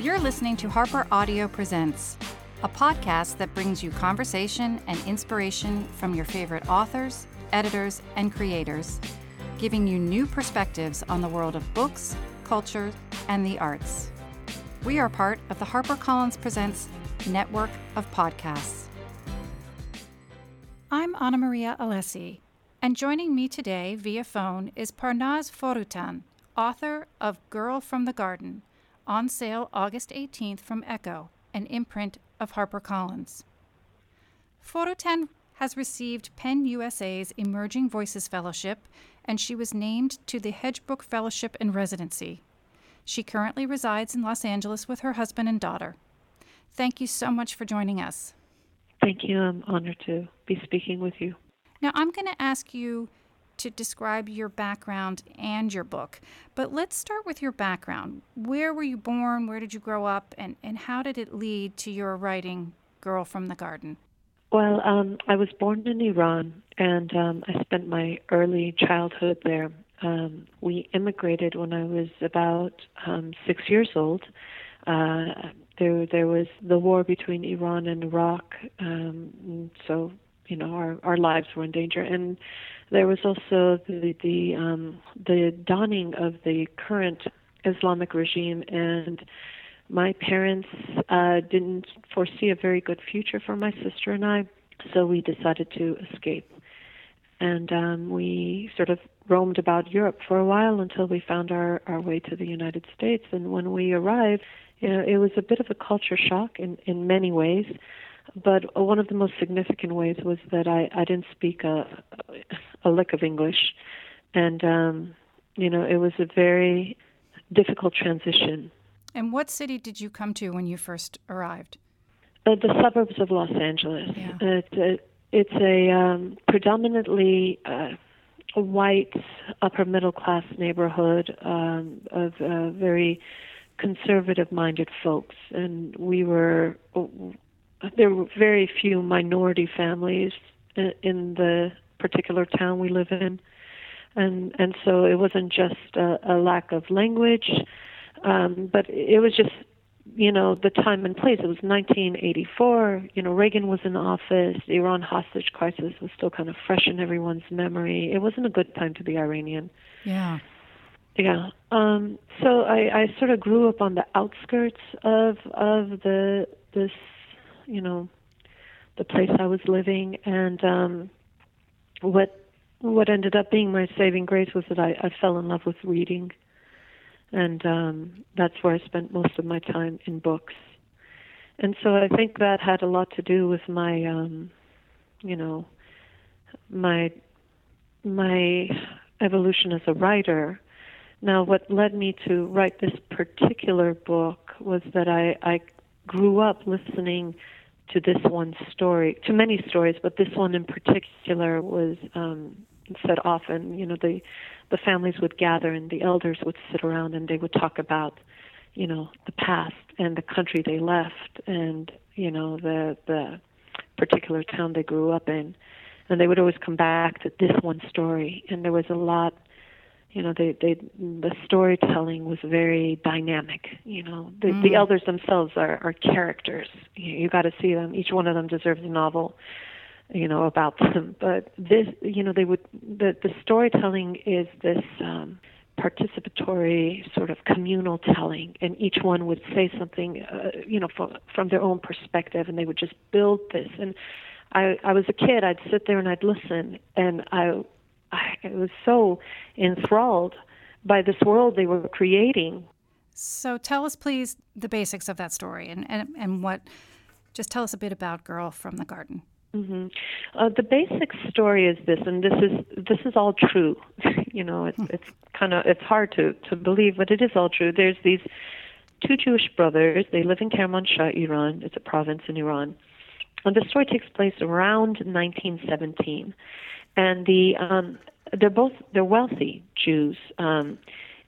You're listening to Harper Audio Presents, a podcast that brings you conversation and inspiration from your favorite authors, editors, and creators, giving you new perspectives on the world of books, culture, and the arts. We are part of the HarperCollins Presents network of podcasts. I'm Anna Maria Alessi, and joining me today via phone is Parnaz Foroutan, author of Girl from the Garden, on sale August 18th from Ecco, an imprint of HarperCollins. Foroutan has received PEN USA's Emerging Voices Fellowship, and she was named to the Hedgebrook Fellowship in Residency. She currently resides in Los Angeles with her husband and daughter. Thank you so much for joining us. Thank you. I'm honored to be speaking with you. Now, I'm going to ask you to describe your background and your book, but let's start with your background. Where were you born? Where did you grow up? And, and how did it lead to your writing Girl from the Garden? Well, um, I was born in Iran, and um, I spent my early childhood there. Um, we immigrated when I was about um, six years old. Uh, there, there was the war between Iran and Iraq, um, so you know our our lives were in danger, and there was also the the um, the dawning of the current Islamic regime and my parents uh, didn't foresee a very good future for my sister and I, so we decided to escape. And um, we sort of roamed about Europe for a while until we found our, our way to the United States. And when we arrived, you know, it was a bit of a culture shock in, in many ways. But one of the most significant ways was that I, I didn't speak a, a lick of English. And, um, you know, it was a very difficult transition and what city did you come to when you first arrived? Uh, the suburbs of Los Angeles. Yeah. It's a, it's a um, predominantly uh, white upper middle class neighborhood um, of uh, very conservative minded folks, and we were there were very few minority families in, the particular town we live in, and and so it wasn't just a, a lack of language um, but it was just, you know, the time and place. It was 1984. You know, Reagan was in office. The Iran hostage crisis was still kind of fresh in everyone's memory. It wasn't a good time to be Iranian. Yeah. Yeah. Um, so I, I sort of grew up on the outskirts of of the this, you know, the place I was living, and um, what what ended up being my saving grace was that I, I fell in love with reading and um, that's where I spent most of my time in books. And so I think that had a lot to do with my, um, you know, my my evolution as a writer. Now, what led me to write this particular book was that I, I grew up listening to this one story, to many stories, but this one in particular was um, said often. You know, the the families would gather and the elders would sit around and they would talk about you know the past and the country they left and you know the the particular town they grew up in and they would always come back to this one story and there was a lot you know they they the storytelling was very dynamic you know. The mm. the elders themselves are are characters. You, you got to see them. Each one of them deserves a novel you know about them. But this you know they would the the storytelling is this um participatory sort of communal telling and each one would say something uh, you know from from their own perspective and they would just build this. And i i was a kid. I'd sit there and i'd listen and i i was so enthralled by this world they were creating so tell us please the basics of that story and and, and what just tell us a bit about girl from the garden Mm-hmm. Uh, the basic story is this, and this is this is all true. you know, it's it's kind of it's hard to to believe, but it is all true. There's these two Jewish brothers. They live in Kermanshah, Iran. It's a province in Iran, and the story takes place around 1917. And the um, they're both they're wealthy Jews. Um,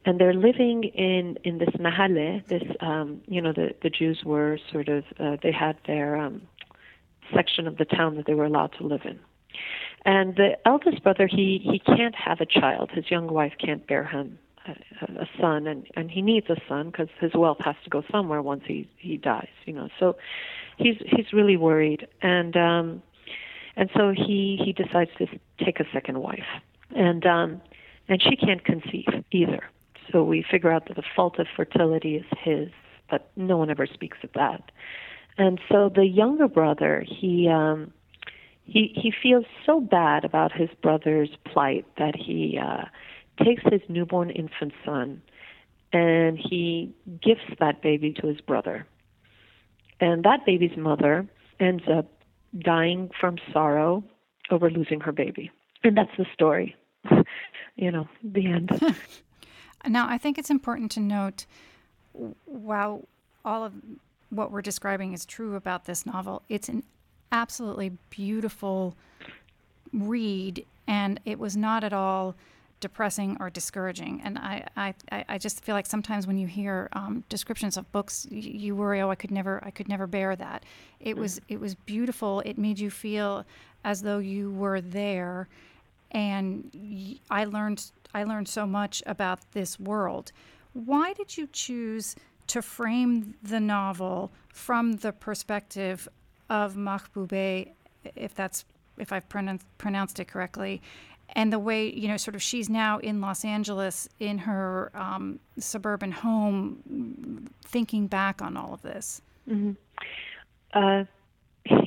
and they're living in in this mahalle. This, um, you know, the the Jews were sort of uh, they had their um, section of the town that they were allowed to live in. And the eldest brother, he he can't have a child. His young wife can't bear him a, a son, and and he needs a son because his wealth has to go somewhere once he he dies. You know, so he's he's really worried, and um, and so he he decides to take a second wife, and um, and she can't conceive either. So we figure out that the fault of fertility is his, but no one ever speaks of that. And so the younger brother, he um, he he feels so bad about his brother's plight that he uh, takes his newborn infant son and he gifts that baby to his brother. And that baby's mother ends up dying from sorrow over losing her baby. And that's the story. you know, the end. now, I think it's important to note while all of what we're describing is true about this novel, it's an absolutely beautiful read, and it was not at all depressing or discouraging. And I, I, I just feel like sometimes when you hear um, descriptions of books, you, you, worry, oh, I could never, I could never bear that. It was, it was beautiful. It made you feel as though you were there, and I learned, I learned so much about this world. Why did you choose to frame the novel from the perspective of Mahbube, if that's if I've pronounced, pronounced it correctly, and the way you know sort of she's now in Los Angeles in her um, suburban home, thinking back on all of this. Mm-hmm. Uh,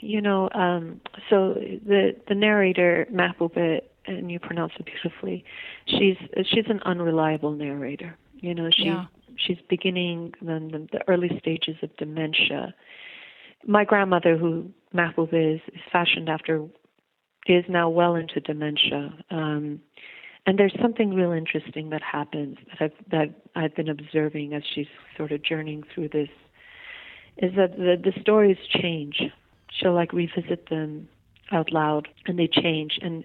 you know, um, so the the narrator Mahbube, and you pronounce it beautifully. She's she's an unreliable narrator. You know, she's yeah. she's beginning the, the early stages of dementia my grandmother, who Mahbub is, is fashioned after, is now well into dementia. Um, and there's something real interesting that happens that I've that I've been observing as she's sort of journeying through this. Is that the the stories change. She'll like revisit them out loud, and they change. And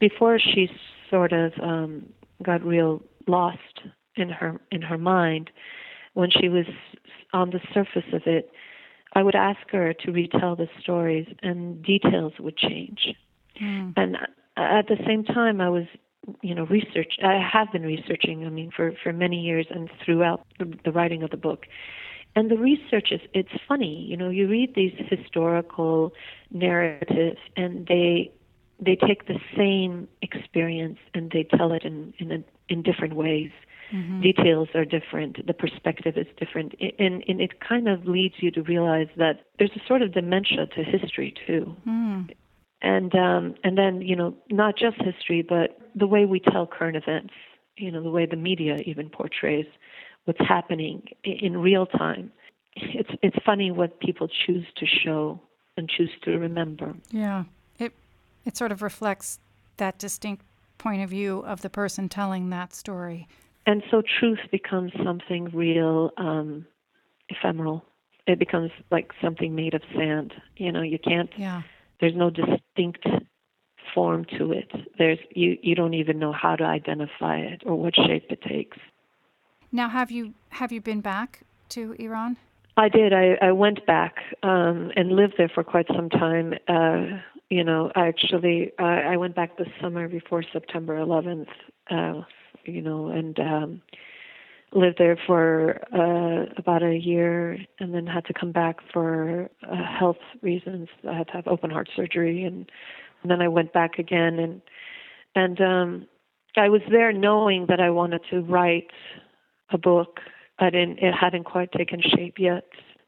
before she sort of um, got real lost in her in her mind, when she was on the surface of it, I would ask her to retell the stories, and details would change. Mm. And at the same time, I was, you know, research. I have been researching. I mean, for for many years and throughout the, the writing of the book. And the research is it's funny, you know, you read these historical narratives and they they take the same experience and they tell it in in a, in different ways mm-hmm. details are different, the perspective is different, and, and it kind of leads you to realize that there's a sort of dementia to history too. Mm. And um, and then you know not just history, but the way we tell current events. You know the way the media even portrays what's happening in real time. It's it's funny what people choose to show and choose to remember. Yeah, it it sort of reflects that distinct point of view of the person telling that story and so truth becomes something real um, ephemeral. It becomes like something made of sand. You know, you can't. Yeah. There's no distinct form to it. There's you. You don't even know how to identify it or what shape it takes. Now, have you have you been back to Iran? I did. I, I went back um, and lived there for quite some time. Uh, you know, I actually uh, I went back this summer before September 11th. Uh, you know, and um, lived there for uh, about a year, and then had to come back for uh, health reasons. I had to have open heart surgery, and, and then I went back again, and and um, I was there knowing that I wanted to write a book. I didn't. It hadn't quite taken shape yet,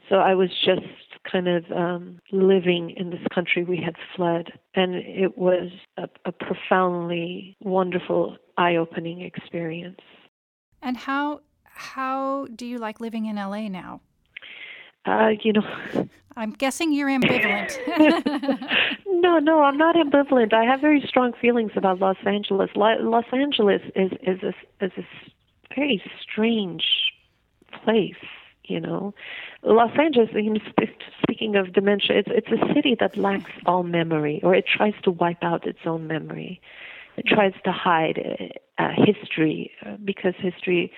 so I was just kind of um, living in this country we had fled. And it was a, a profoundly wonderful, eye opening experience. And how, how do you like living in LA now? Uh, you know, I'm guessing you're ambivalent. no, no, I'm not ambivalent. I have very strong feelings about Los Angeles. Los Angeles is is a, is a very strange place you know los angeles you know, speaking of dementia it's it's a city that lacks all memory or it tries to wipe out its own memory it tries to hide uh, history uh, because history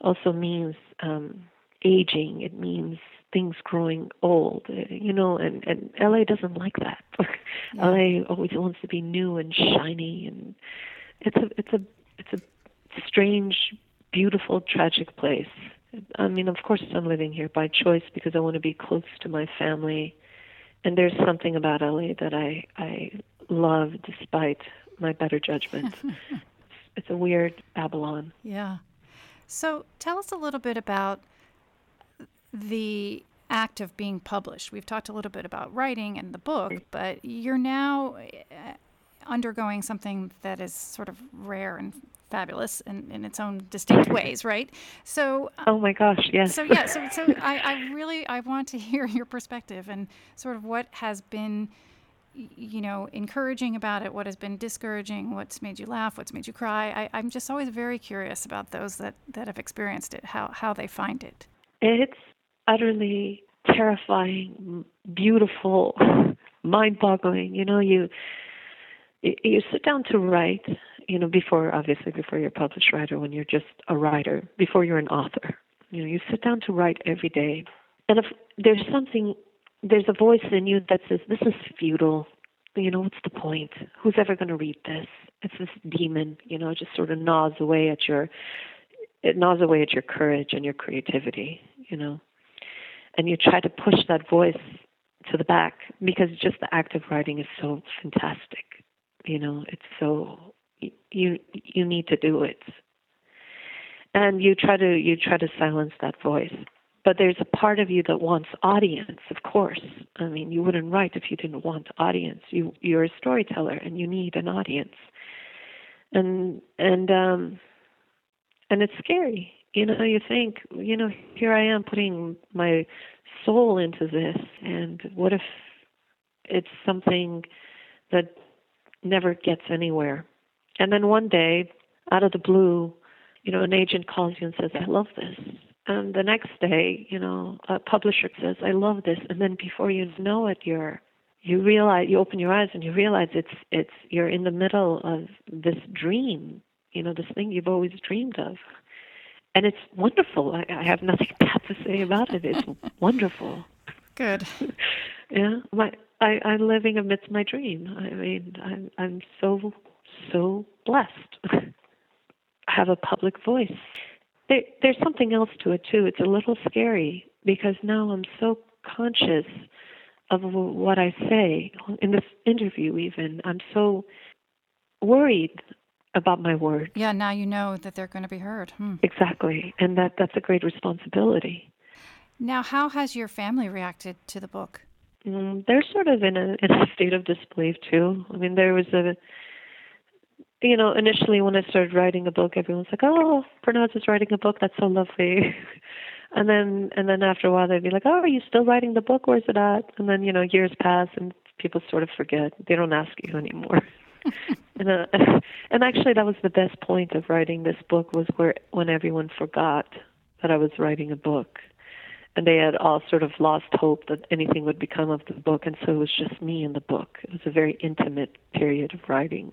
also means um aging it means things growing old uh, you know and and la doesn't like that yeah. la always wants to be new and shiny and it's a it's a it's a strange beautiful, tragic place. I mean, of course, I'm living here by choice because I want to be close to my family. And there's something about LA that I I love despite my better judgment. it's a weird Babylon. Yeah. So tell us a little bit about the act of being published. We've talked a little bit about writing and the book, but you're now uh, undergoing something that is sort of rare and fabulous in, in its own distinct ways, right? So, oh my gosh, yes. So yeah, so so I, I really I want to hear your perspective and sort of what has been, you know, encouraging about it, what has been discouraging, what's made you laugh, what's made you cry. I, I'm just always very curious about those that that have experienced it, how how they find it. It's utterly terrifying, beautiful, mind-boggling. You know, you you sit down to write, you know, before obviously before you're a published writer, when you're just a writer, before you're an author, you know, you sit down to write every day, and if there's something, there's a voice in you that says, "This is futile." You know, what's the point? Who's ever going to read this? It's this demon, you know, just sort of gnaws away at your, it gnaws away at your courage and your creativity, you know, and you try to push that voice to the back because just the act of writing is so fantastic you know it's so you you need to do it and you try to you try to silence that voice but there's a part of you that wants audience of course i mean you wouldn't write if you didn't want audience you you're a storyteller and you need an audience and and um and it's scary you know you think you know here i am putting my soul into this and what if it's something that never gets anywhere. And then one day, out of the blue, you know, an agent calls you and says, I love this. And the next day, you know, a publisher says, I love this. And then before you know it, you're you realize you open your eyes and you realize it's it's you're in the middle of this dream, you know, this thing you've always dreamed of. And it's wonderful. I, I have nothing bad to say about it. It's wonderful. Good. yeah. My I, I'm living amidst my dream. I mean, I'm I'm so so blessed. I have a public voice. There, there's something else to it too. It's a little scary because now I'm so conscious of what I say in this interview. Even I'm so worried about my words. Yeah, now you know that they're going to be heard. Hmm. Exactly, and that that's a great responsibility. Now, how has your family reacted to the book? Mm, they're sort of in a in a state of disbelief too. I mean, there was a you know, initially when I started writing a book, everyone's like, "Oh, Parnaz is writing a book. That's so lovely." and then and then after a while, they'd be like, "Oh, are you still writing the book? Where's it at?" And then you know, years pass and people sort of forget. They don't ask you anymore. and uh, and actually, that was the best point of writing this book was where when everyone forgot that I was writing a book and they had all sort of lost hope that anything would become of the book, and so it was just me and the book. It was a very intimate period of writing.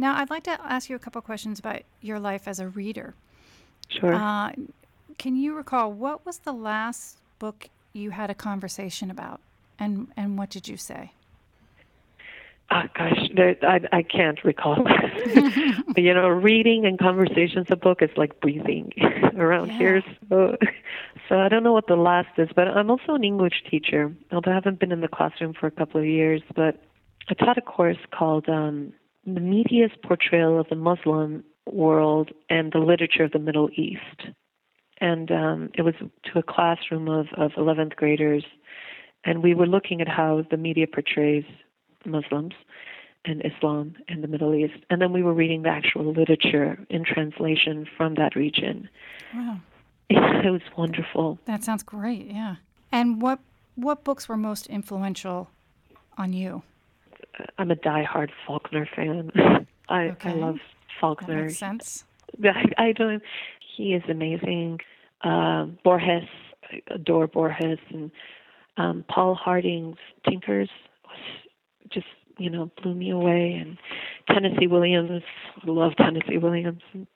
Now, I'd like to ask you a couple questions about your life as a reader. Sure. Uh, can you recall what was the last book you had a conversation about, and and what did you say? Oh, gosh, I I can't recall. you know, reading and conversations a book is like breathing around yeah. here. So, so I don't know what the last is, but I'm also an English teacher. Although I haven't been in the classroom for a couple of years, but I taught a course called um, "The Media's Portrayal of the Muslim World and the Literature of the Middle East," and um, it was to a classroom of of 11th graders, and we were looking at how the media portrays Muslims and Islam and the Middle East. And then we were reading the actual literature in translation from that region. Wow. It was wonderful. That sounds great, yeah. And what what books were most influential on you? I'm a die-hard Faulkner fan. I, okay. I love Faulkner. That makes sense. I, I don't. He is amazing. Uh, Borges, I adore Borges, and um, Paul Harding's Tinkers just you know blew me away and Tennessee Williams love Tennessee Williams and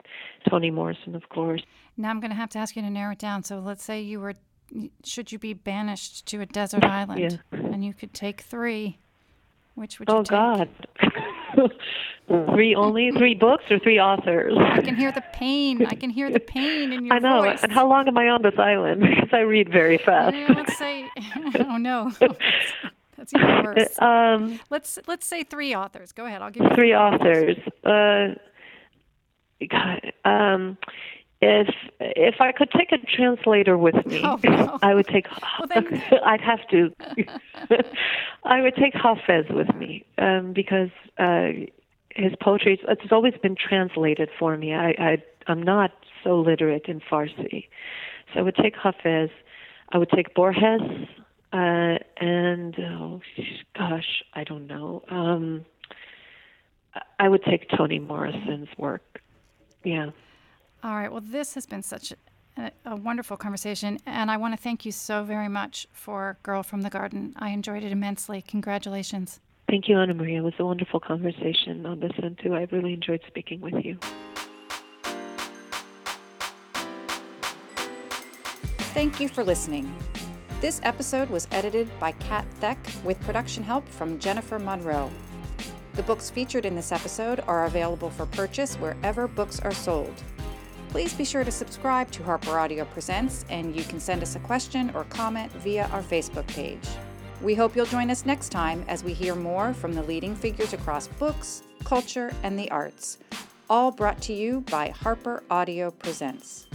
Toni Morrison of course now I'm going to have to ask you to narrow it down so let's say you were should you be banished to a desert island yeah. and you could take 3 which would you oh take? god three only? Three books or three authors? I can hear the pain. I can hear the pain in your I know. voice. And how long am I on this island? Because I read very fast. Yeah, let's say, oh no, that's even worse. um, Let's let's say three authors. Go ahead. I'll give you three authors. Uh, God, um, if if I could take a translator with me, Oh, no. I would take. Well, then- I'd have to. I would take Hafez with me um, because uh, his poetry it's always been translated for me. I, I I'm not so literate in Farsi, so I would take Hafez. I would take Borges, uh, and oh gosh, I don't know. Um, I would take Toni Morrison's work. Yeah. All right. Well, this has been such a, a wonderful conversation, and I want to thank you so very much for Girl from the Garden. I enjoyed it immensely. Congratulations. Thank you, Anna Maria. It was a wonderful conversation on this one, too. I really enjoyed speaking with you. Thank you for listening. This episode was edited by Kat Theck with production help from Jennifer Monroe. The books featured in this episode are available for purchase wherever books are sold. Please be sure to subscribe to Harper Audio Presents, and you can send us a question or comment via our Facebook page. We hope you'll join us next time as we hear more from the leading figures across books, culture, and the arts, all brought to you by Harper Audio Presents.